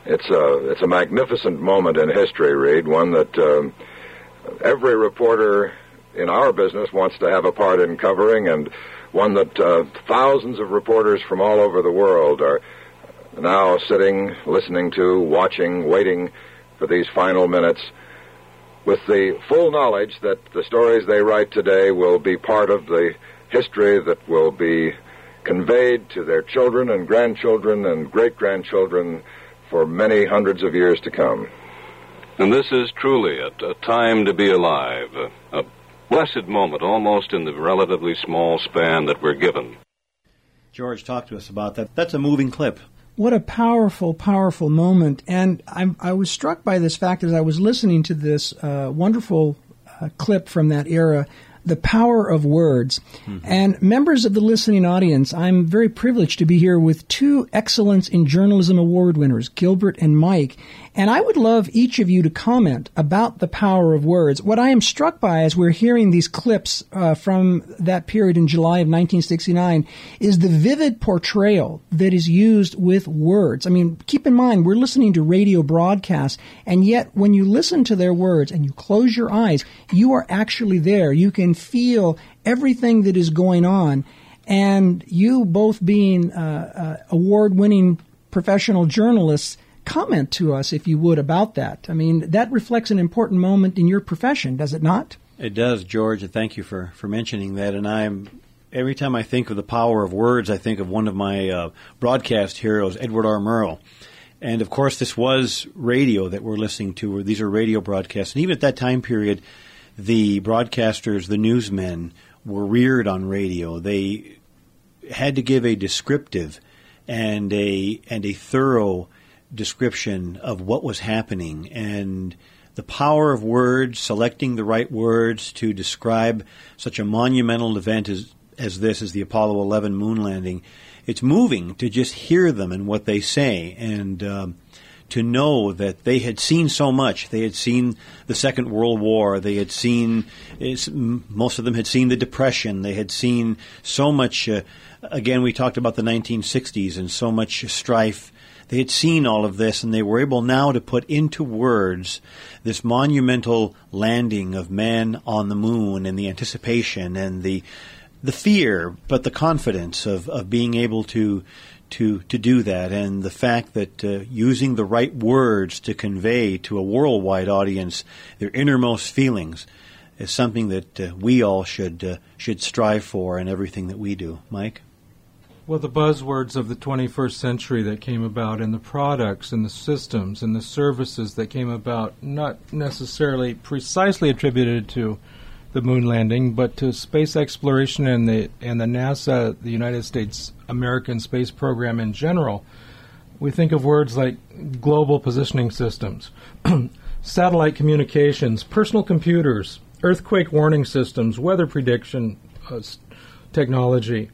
It's a it's a magnificent moment in history, Reid. One that um, every reporter in our business wants to have a part in covering, and one that uh, thousands of reporters from all over the world are now sitting, listening to, watching, waiting for these final minutes with the full knowledge that the stories they write today will be part of the history that will be conveyed to their children and grandchildren and great grandchildren for many hundreds of years to come. And this is truly a, a time to be alive, a, a blessed moment almost in the relatively small span that we're given. George talked to us about that. That's a moving clip. What a powerful, powerful moment. And I'm, i was struck by this fact as I was listening to this uh, wonderful uh, clip from that era the Power of Words. Mm-hmm. And members of the listening audience, I'm very privileged to be here with two Excellence in Journalism Award winners, Gilbert and Mike. And I would love each of you to comment about the power of words. What I am struck by as we're hearing these clips uh, from that period in July of 1969 is the vivid portrayal that is used with words. I mean, keep in mind, we're listening to radio broadcasts, and yet when you listen to their words and you close your eyes, you are actually there. You can feel everything that is going on. And you both being uh, uh, award winning professional journalists, comment to us, if you would, about that. I mean, that reflects an important moment in your profession, does it not? It does, George, and thank you for, for mentioning that. And I'm every time I think of the power of words, I think of one of my uh, broadcast heroes, Edward R. Murrow. And of course, this was radio that we're listening to. These are radio broadcasts. And even at that time period, the broadcasters, the newsmen, were reared on radio. They had to give a descriptive and a and a thorough description of what was happening and the power of words, selecting the right words to describe such a monumental event as, as this, as the Apollo 11 moon landing. It's moving to just hear them and what they say and um, to know that they had seen so much. They had seen the Second World War. They had seen, most of them had seen the Depression. They had seen so much. Uh, again, we talked about the 1960s and so much strife they had seen all of this and they were able now to put into words this monumental landing of man on the moon and the anticipation and the the fear, but the confidence of, of being able to to to do that, and the fact that uh, using the right words to convey to a worldwide audience their innermost feelings is something that uh, we all should uh, should strive for in everything that we do. Mike. Well, the buzzwords of the 21st century that came about, and the products and the systems and the services that came about, not necessarily precisely attributed to the moon landing, but to space exploration and the and the NASA, the United States American space program in general. We think of words like global positioning systems, satellite communications, personal computers, earthquake warning systems, weather prediction uh, technology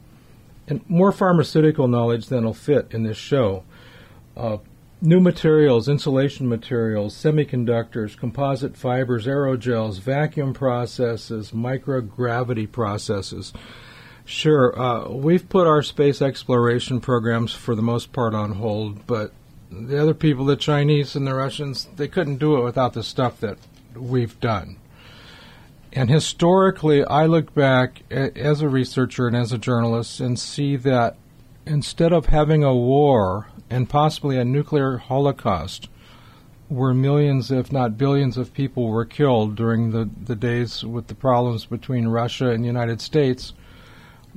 and more pharmaceutical knowledge than will fit in this show. Uh, new materials, insulation materials, semiconductors, composite fibers, aerogels, vacuum processes, microgravity processes. Sure, uh, we've put our space exploration programs for the most part on hold, but the other people, the Chinese and the Russians, they couldn't do it without the stuff that we've done. And historically, I look back as a researcher and as a journalist and see that instead of having a war and possibly a nuclear holocaust, where millions, if not billions, of people were killed during the, the days with the problems between Russia and the United States,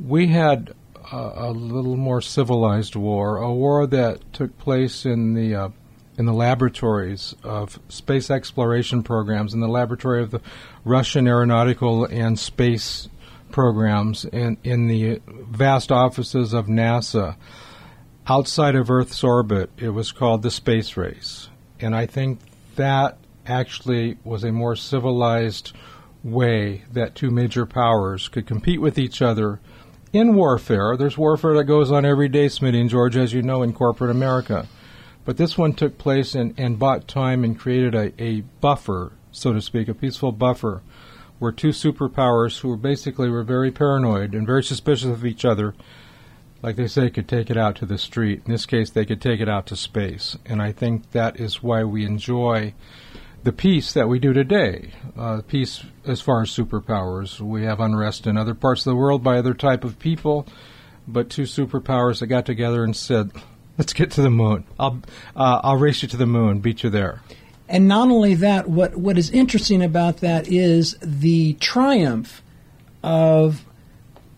we had a, a little more civilized war, a war that took place in the uh, in the laboratories of space exploration programs, in the laboratory of the Russian aeronautical and space programs, and in the vast offices of NASA. Outside of Earth's orbit, it was called the space race. And I think that actually was a more civilized way that two major powers could compete with each other in warfare. There's warfare that goes on every day, Smitty and George, as you know, in corporate America. But this one took place and, and bought time and created a, a buffer, so to speak, a peaceful buffer, where two superpowers who were basically were very paranoid and very suspicious of each other like they say, could take it out to the street. In this case, they could take it out to space. And I think that is why we enjoy the peace that we do today. Uh, peace as far as superpowers. We have unrest in other parts of the world by other type of people, but two superpowers that got together and said, "Let's get to the moon. I'll uh, I'll race you to the moon, beat you there." And not only that, what what is interesting about that is the triumph of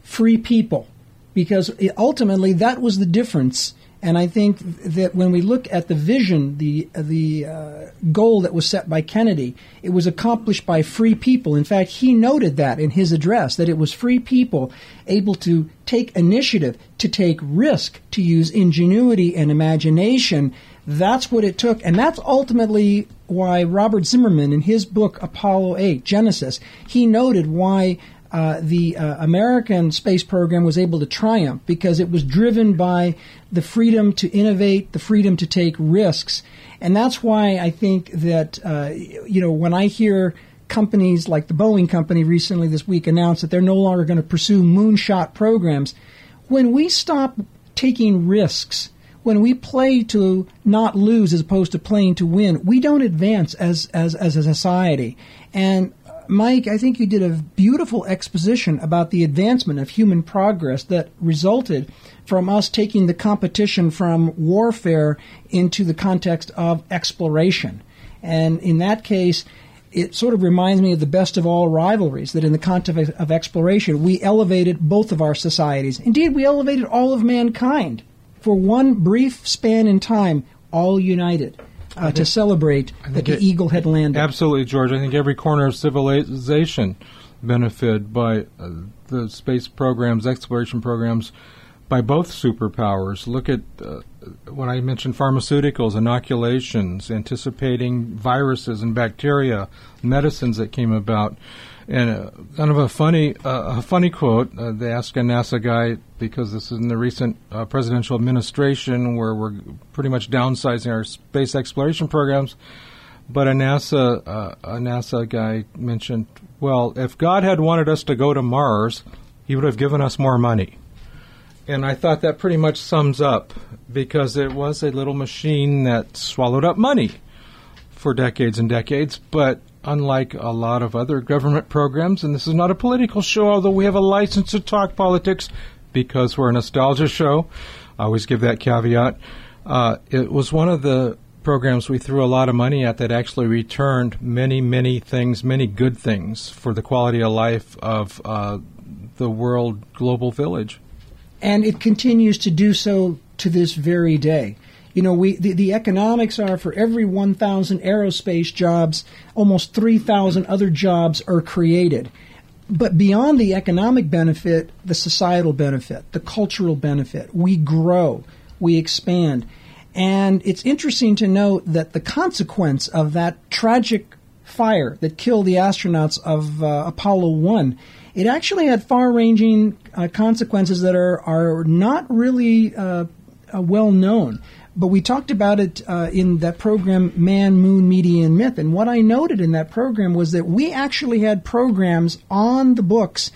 free people, because ultimately that was the difference. And I think that when we look at the vision, the the uh, goal that was set by Kennedy, it was accomplished by free people. In fact, he noted that in his address that it was free people able to take initiative, to take risk, to use ingenuity and imagination. That's what it took, and that's ultimately why Robert Zimmerman, in his book Apollo 8, Genesis, he noted why uh, the uh, American space program was able to triumph because it was driven by the freedom to innovate, the freedom to take risks. And that's why I think that, uh, you know, when I hear companies like the Boeing company recently this week announce that they're no longer going to pursue moonshot programs, when we stop taking risks, when we play to not lose as opposed to playing to win, we don't advance as, as, as a society. And uh, Mike, I think you did a beautiful exposition about the advancement of human progress that resulted from us taking the competition from warfare into the context of exploration. And in that case, it sort of reminds me of the best of all rivalries, that in the context of exploration, we elevated both of our societies. Indeed, we elevated all of mankind. For one brief span in time, all united uh, to celebrate that the eagle had landed. Absolutely, George. I think every corner of civilization benefited by uh, the space programs, exploration programs, by both superpowers. Look at uh, when I mentioned pharmaceuticals, inoculations, anticipating viruses and bacteria, medicines that came about. And uh, kind of a funny, uh, a funny quote. Uh, they asked a NASA guy because this is in the recent uh, presidential administration where we're pretty much downsizing our space exploration programs. But a NASA, uh, a NASA guy mentioned, well, if God had wanted us to go to Mars, He would have given us more money. And I thought that pretty much sums up because it was a little machine that swallowed up money for decades and decades, but unlike a lot of other government programs, and this is not a political show, although we have a license to talk politics because we're a nostalgia show. I always give that caveat. Uh, it was one of the programs we threw a lot of money at that actually returned many, many things, many good things for the quality of life of uh, the world global village. And it continues to do so to this very day. You know, we the, the economics are for every 1,000 aerospace jobs, almost 3,000 other jobs are created. But beyond the economic benefit, the societal benefit, the cultural benefit, we grow, we expand. And it's interesting to note that the consequence of that tragic fire that killed the astronauts of uh, Apollo 1, it actually had far ranging uh, consequences that are, are not really uh, uh well known. But we talked about it uh, in that program, Man, Moon, Media, and Myth. And what I noted in that program was that we actually had programs on the books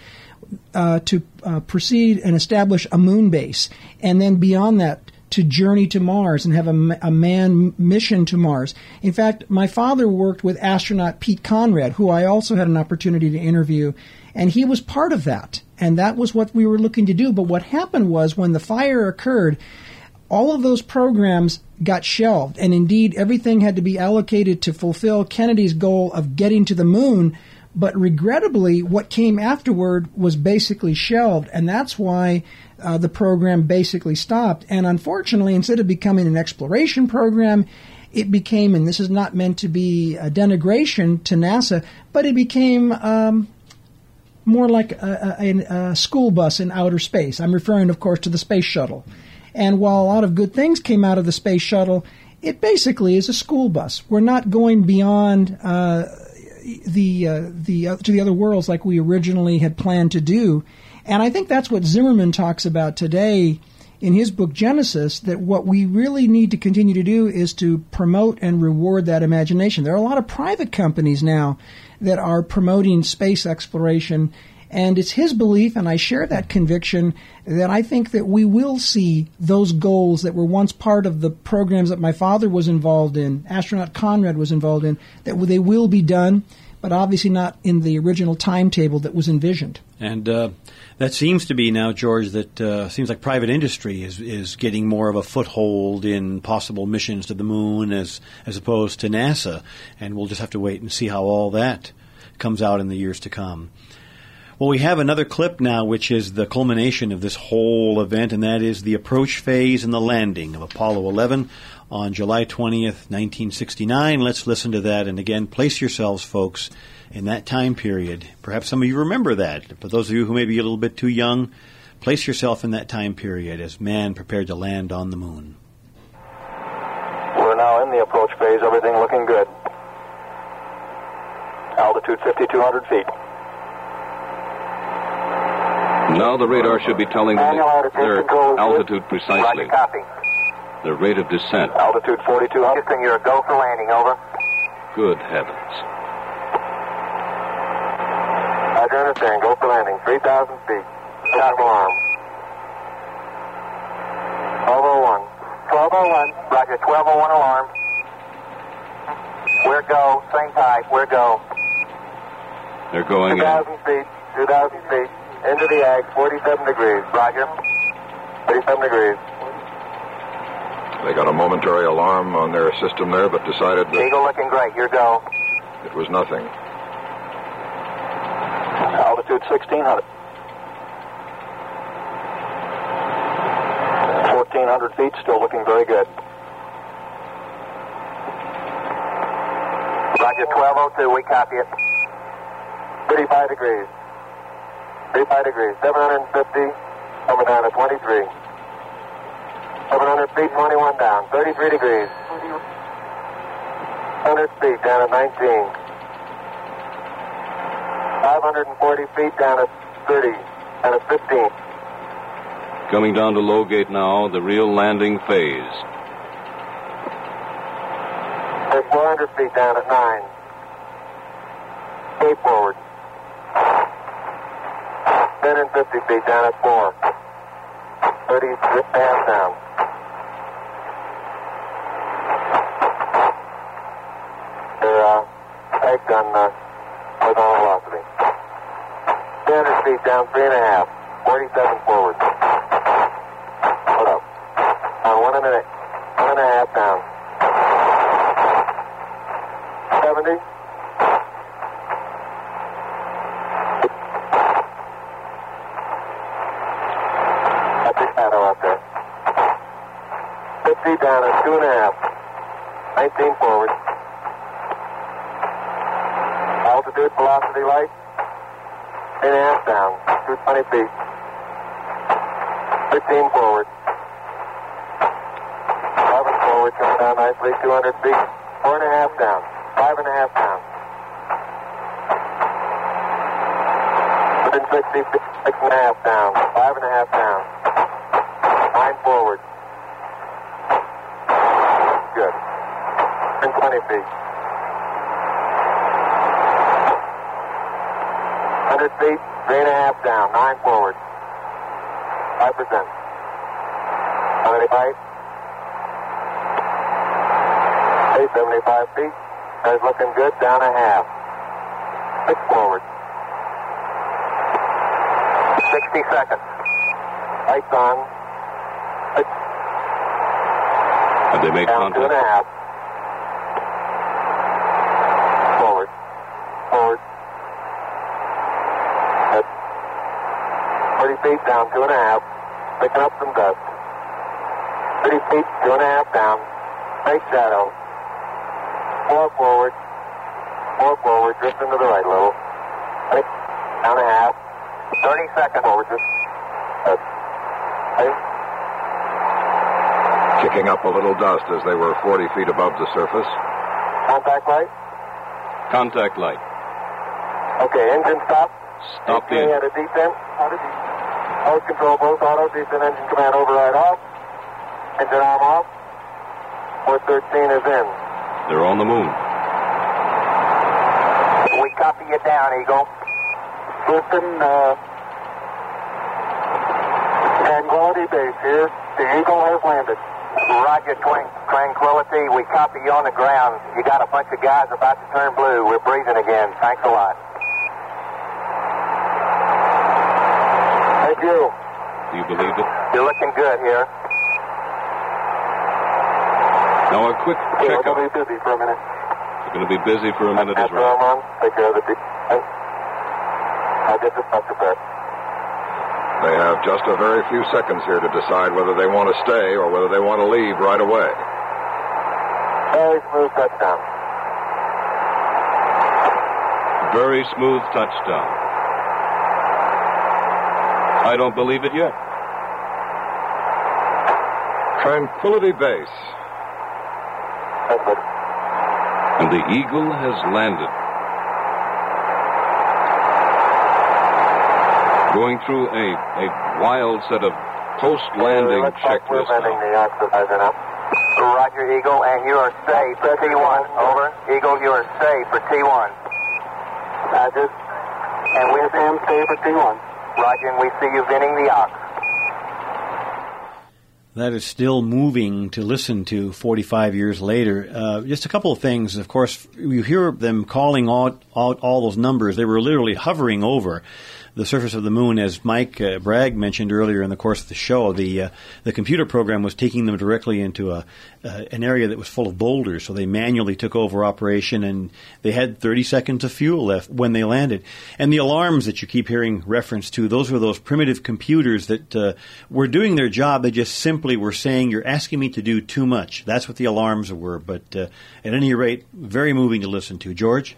uh, to proceed and establish a moon base. And then beyond that, to journey to Mars and have a, a man mission to Mars. In fact, my father worked with astronaut Pete Conrad, who I also had an opportunity to interview, and he was part of that. And that was what we were looking to do. But what happened was when the fire occurred, all of those programs got shelved, and indeed everything had to be allocated to fulfill Kennedy's goal of getting to the moon. But regrettably, what came afterward was basically shelved, and that's why uh, the program basically stopped. And unfortunately, instead of becoming an exploration program, it became, and this is not meant to be a denigration to NASA, but it became um, more like a, a, a, school bus in outer space. I'm referring, of course, to the space shuttle. And while a lot of good things came out of the space shuttle, it basically is a school bus. We're not going beyond uh, the uh, the uh, to the other worlds like we originally had planned to do. And I think that's what Zimmerman talks about today in his book Genesis. That what we really need to continue to do is to promote and reward that imagination. There are a lot of private companies now that are promoting space exploration And it's his belief, and I share that conviction, that I think that we will see those goals that were once part of the programs that my father was involved in, astronaut Conrad was involved in, that they will be done, but obviously not in the original timetable that was envisioned. And uh, that seems to be now, George, that uh, seems like private industry is, is getting more of a foothold in possible missions to the moon as, as opposed to NASA. And we'll just have to wait and see how all that comes out in the years to come. Well, we have another clip now, which is the culmination of this whole event, and that is the approach phase and the landing of Apollo 11 on July 20th, 1969. Let's listen to that. And again, place yourselves, folks, in that time period. Perhaps some of you remember that. For those of you who may be a little bit too young, place yourself in that time period as man prepared to land on the moon. We're now in the approach phase, everything looking good. Altitude 5,200 feet. Now the radar should be telling them their control is good. altitude precisely, copy. their rate of descent. Altitude 4,200. Houston, you're a go for landing, over. Good heavens. Roger, understand. Go for landing. 3,000 feet. Stop alarm. 1201. 1201. Roger, 1201 alarm. We're go. Same type. We're go. They're going in. 2,000 feet. 2,000 feet. Into the ag. 47 degrees. Roger. 47 degrees. They got a momentary alarm on their system there, but decided that Eagle looking great. Your go. it was nothing. Altitude 1600. 1400 feet, still looking very good. Roger 1202, we copy it. 35 degrees. 35 degrees. 750, coming down to 23. 700 feet, 21 down. 33 degrees. 100 feet down at 19. 540 feet down at 30, down at 15. Coming down to low gate now, the real landing phase. There's 400 feet down at 9. Eight forward. 10 and 50 feet down at 4. 30 half down. They're uh, pegged on uh, horizontal velocity. 300 feet down, 3.5. 47 forward. Contact light. Okay, engine stop. Stop in. at a descent. Mode control both auto, descent engine command override off. Engine arm off. 413 is in. They're on the moon. We copy you down, Eagle. Houston, uh, Tranquility Base here. The Eagle has landed. Roger, twin, Tranquility. We copy you on the ground. You got a bunch of guys about to turn blue. We're breathing again. Thanks a lot. Thank you. Do you believe it? You're looking good here. Now, a quick Okay, we're checkup. going to be busy for a minute. You're going to be busy for a minute as well. I'm take care of the... de- I did the Dr. Brett. They have just a very few seconds here to decide whether they want to stay or whether they want to leave right away. Very smooth touchdown. Very smooth touchdown. I don't believe it yet. Tranquility Base. And the Eagle has landed. Going through a, a wild set of post-landing Looks like we're checklists landing the oxidizer now. Roger, Eagle, and you are safe for T1. Over. Eagle, you are safe for T1. Roger. And we am safe for T1. Roger, and we see you venting the ox. That is still moving to listen to 45 years later. Uh, just a couple of things. Of course, you hear them calling out, out all those numbers. They were literally hovering over the surface of the moon, as Mike uh, Bragg mentioned earlier in the course of the show. The uh, the computer program was taking them directly into a uh, an area that was full of boulders, so they manually took over operation, and they had 30 seconds of fuel left when they landed. And the alarms that you keep hearing reference to, those were those primitive computers that uh, were doing their job. They just simply were saying, "You're asking me to do too much." That's what the alarms were. But uh, at any rate, very moving to listen to. George.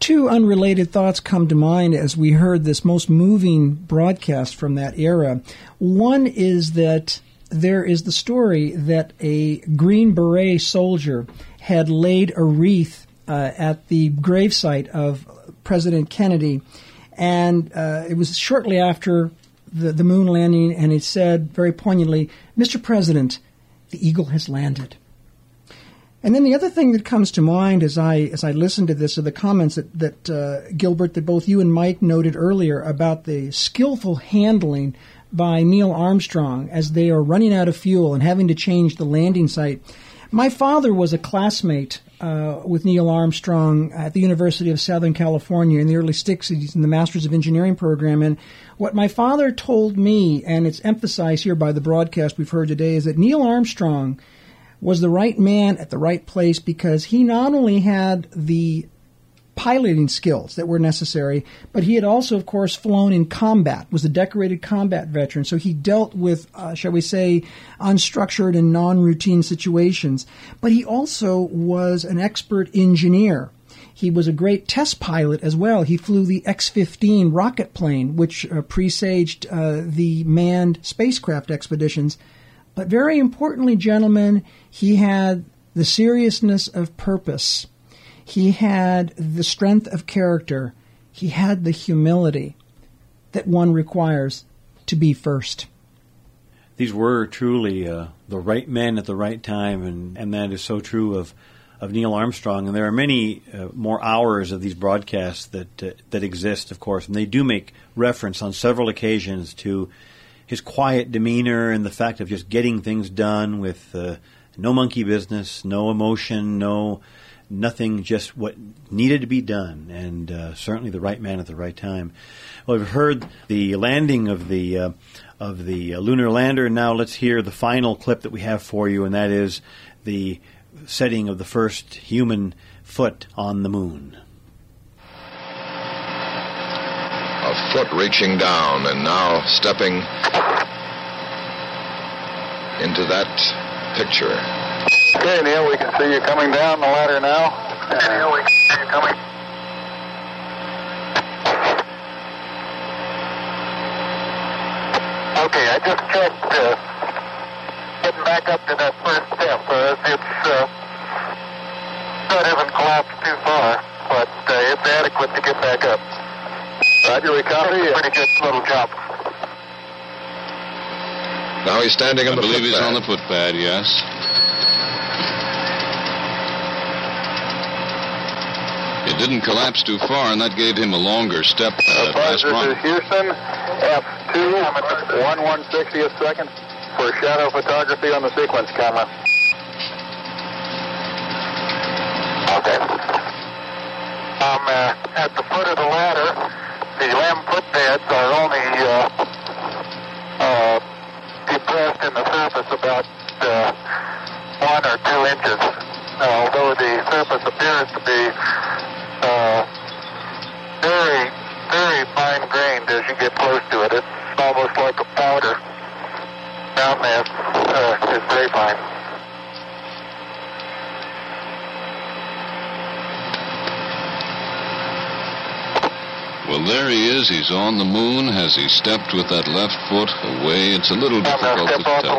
Two unrelated thoughts come to mind as we heard this most moving broadcast from that era. One is that there is the story that a Green Beret soldier had laid a wreath uh, at the gravesite of President Kennedy, and uh, it was shortly after the, the moon landing, and it said very poignantly, Mr. President, the eagle has landed. And then the other thing that comes to mind as I as I listen to this are the comments that that uh, Gilbert that both you and Mike noted earlier about the skillful handling by Neil Armstrong as they are running out of fuel and having to change the landing site. My father was a classmate uh, with Neil Armstrong at the University of Southern California in the early 60s in the Masters of Engineering program. And what my father told me, and it's emphasized here by the broadcast we've heard today, is that Neil Armstrong was the right man at the right place because he not only had the piloting skills that were necessary, but he had also, of course, flown in combat, was a decorated combat veteran. So he dealt with, uh, shall we say, unstructured and non routine situations. But he also was an expert engineer. He was a great test pilot as well. He flew the X 15 rocket plane, which uh, presaged uh, the manned spacecraft expeditions. But very importantly, gentlemen, he had the seriousness of purpose. He had the strength of character. He had the humility that one requires to be first. These were truly uh, the right men at the right time, and, and that is so true of, of Neil Armstrong. And there are many uh, more hours of these broadcasts that uh, that exist, of course, and they do make reference on several occasions to his quiet demeanor and the fact of just getting things done with uh, no monkey business, no emotion, no nothing, just what needed to be done, and uh, certainly the right man at the right time. Well, we've heard the landing of the uh, of the uh, lunar lander. And now let's hear the final clip that we have for you, and that is the setting of the first human foot on the moon. A foot reaching down and now stepping into that picture. Okay, Neil, we can see you coming down the ladder now. Okay, Neil, we can see you coming. Okay, I just checked. Uh, getting back up to that first step. Uh, it's uh, that hasn't collapsed too far, but uh, it's adequate to get back up. Roger, we copy. Pretty good little job. Now he's standing I on the believe he's footpad. on the footpad, yes. It It didn't collapse too far, and that gave him a longer step uh, Buzz, this run. is Houston, F2, I'm at the 1 160th second for shadow photography on the sequence camera. Okay. I'm uh, at the foot of the ladder. The LM footpads are only uh, uh, depressed in the surface about uh, one or two inches. although the surface appears to be uh, very, very fine grained as you get close to it. It's almost like a powder. Down there uh, is very fine. Well, there he is. He's on the moon. Has he stepped with that left foot away? It's a little difficult to to step off the tell.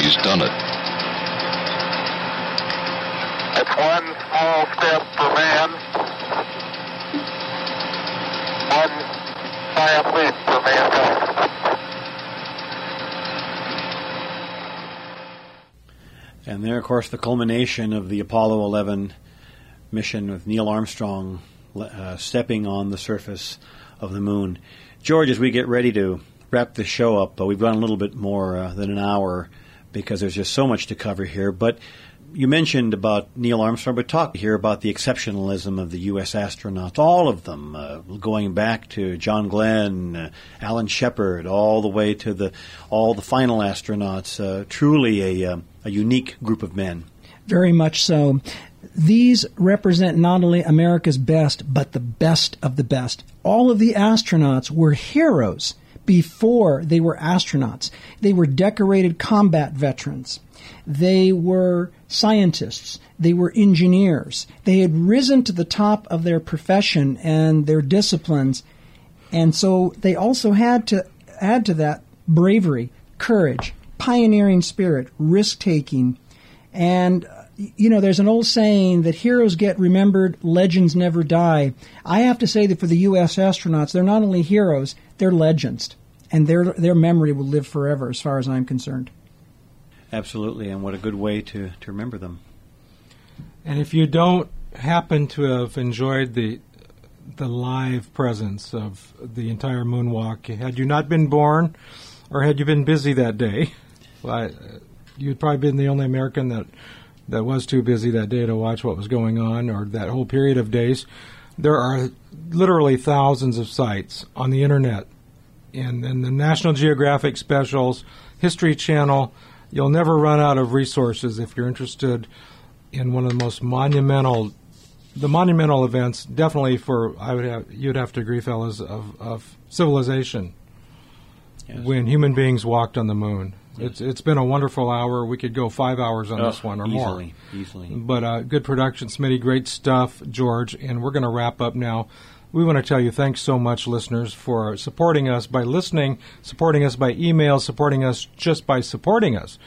He's done it. It's one small step for man, one giant leap for mankind. And there, of course, the culmination of the Apollo 11 mission with Neil Armstrong uh, stepping on the surface of the moon. George, as we get ready to wrap the show up, uh, we've gone a little bit more uh, than an hour because there's just so much to cover here. But you mentioned about Neil Armstrong, but talk here about the exceptionalism of the U.S. astronauts, all of them, uh, going back to John Glenn, uh, Alan Shepard, all the way to the all the final astronauts. Uh, truly a, uh, a unique group of men. Very much so. These represent not only America's best, but the best of the best. All of the astronauts were heroes before they were astronauts. They were decorated combat veterans. They were scientists. They were engineers. They had risen to the top of their profession and their disciplines. And so they also had to add to that bravery, courage, pioneering spirit, risk taking. And, you know, there's an old saying that heroes get remembered, legends never die. I have to say that for the U.S. astronauts, they're not only heroes, they're legends. And their, their memory will live forever, as far as I'm concerned. Absolutely, and what a good way to, to remember them. And if you don't happen to have enjoyed the the live presence of the entire moonwalk, had you not been born, or had you been busy that day, well, I, you'd probably been the only American that that was too busy that day to watch what was going on, or that whole period of days. There are literally thousands of sites on the internet, and, and the National Geographic specials, History Channel. You'll never run out of resources if you're interested in one of the most monumental, the monumental events. Definitely for I would have you'd have to agree, fellas, of, of civilization Yes. when human beings walked on the moon. It's it's been a wonderful hour. We could go five hours on this one or easily, more. Easily. But uh, good production, Smitty. Great stuff, George. And we're going to wrap up now. We want to tell you thanks so much, listeners, for supporting us by listening, supporting us by email, supporting us just by supporting us.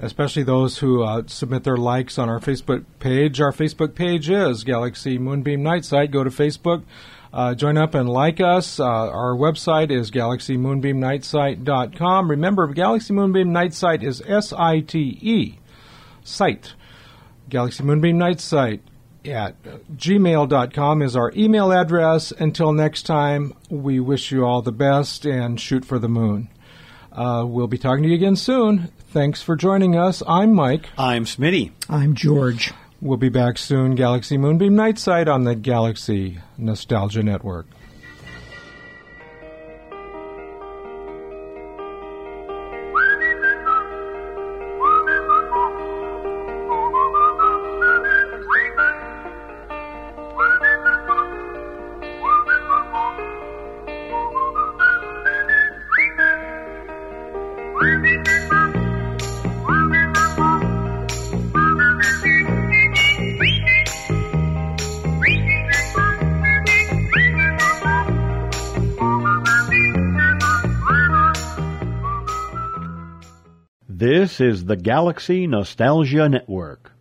Especially those who uh, submit their likes on our Facebook page. Our Facebook page is Galaxy Moonbeam Night Site. Go to Facebook, uh, join up and like us. Uh, our website is galaxymoonbeamnightsite.com. Remember, Galaxy Moonbeam Night Site is S I T E, site. Galaxy Moonbeam Night Site at gmail.com is our email address. Until next time, we wish you all the best and shoot for the moon. Uh, we'll be talking to you again soon. Thanks for joining us. I'm Mike. I'm Smitty. I'm George. We'll be back soon. Galaxy Moonbeam Night Site on the Galaxy Nostalgia Network. This is the Galaxy Nostalgia Network.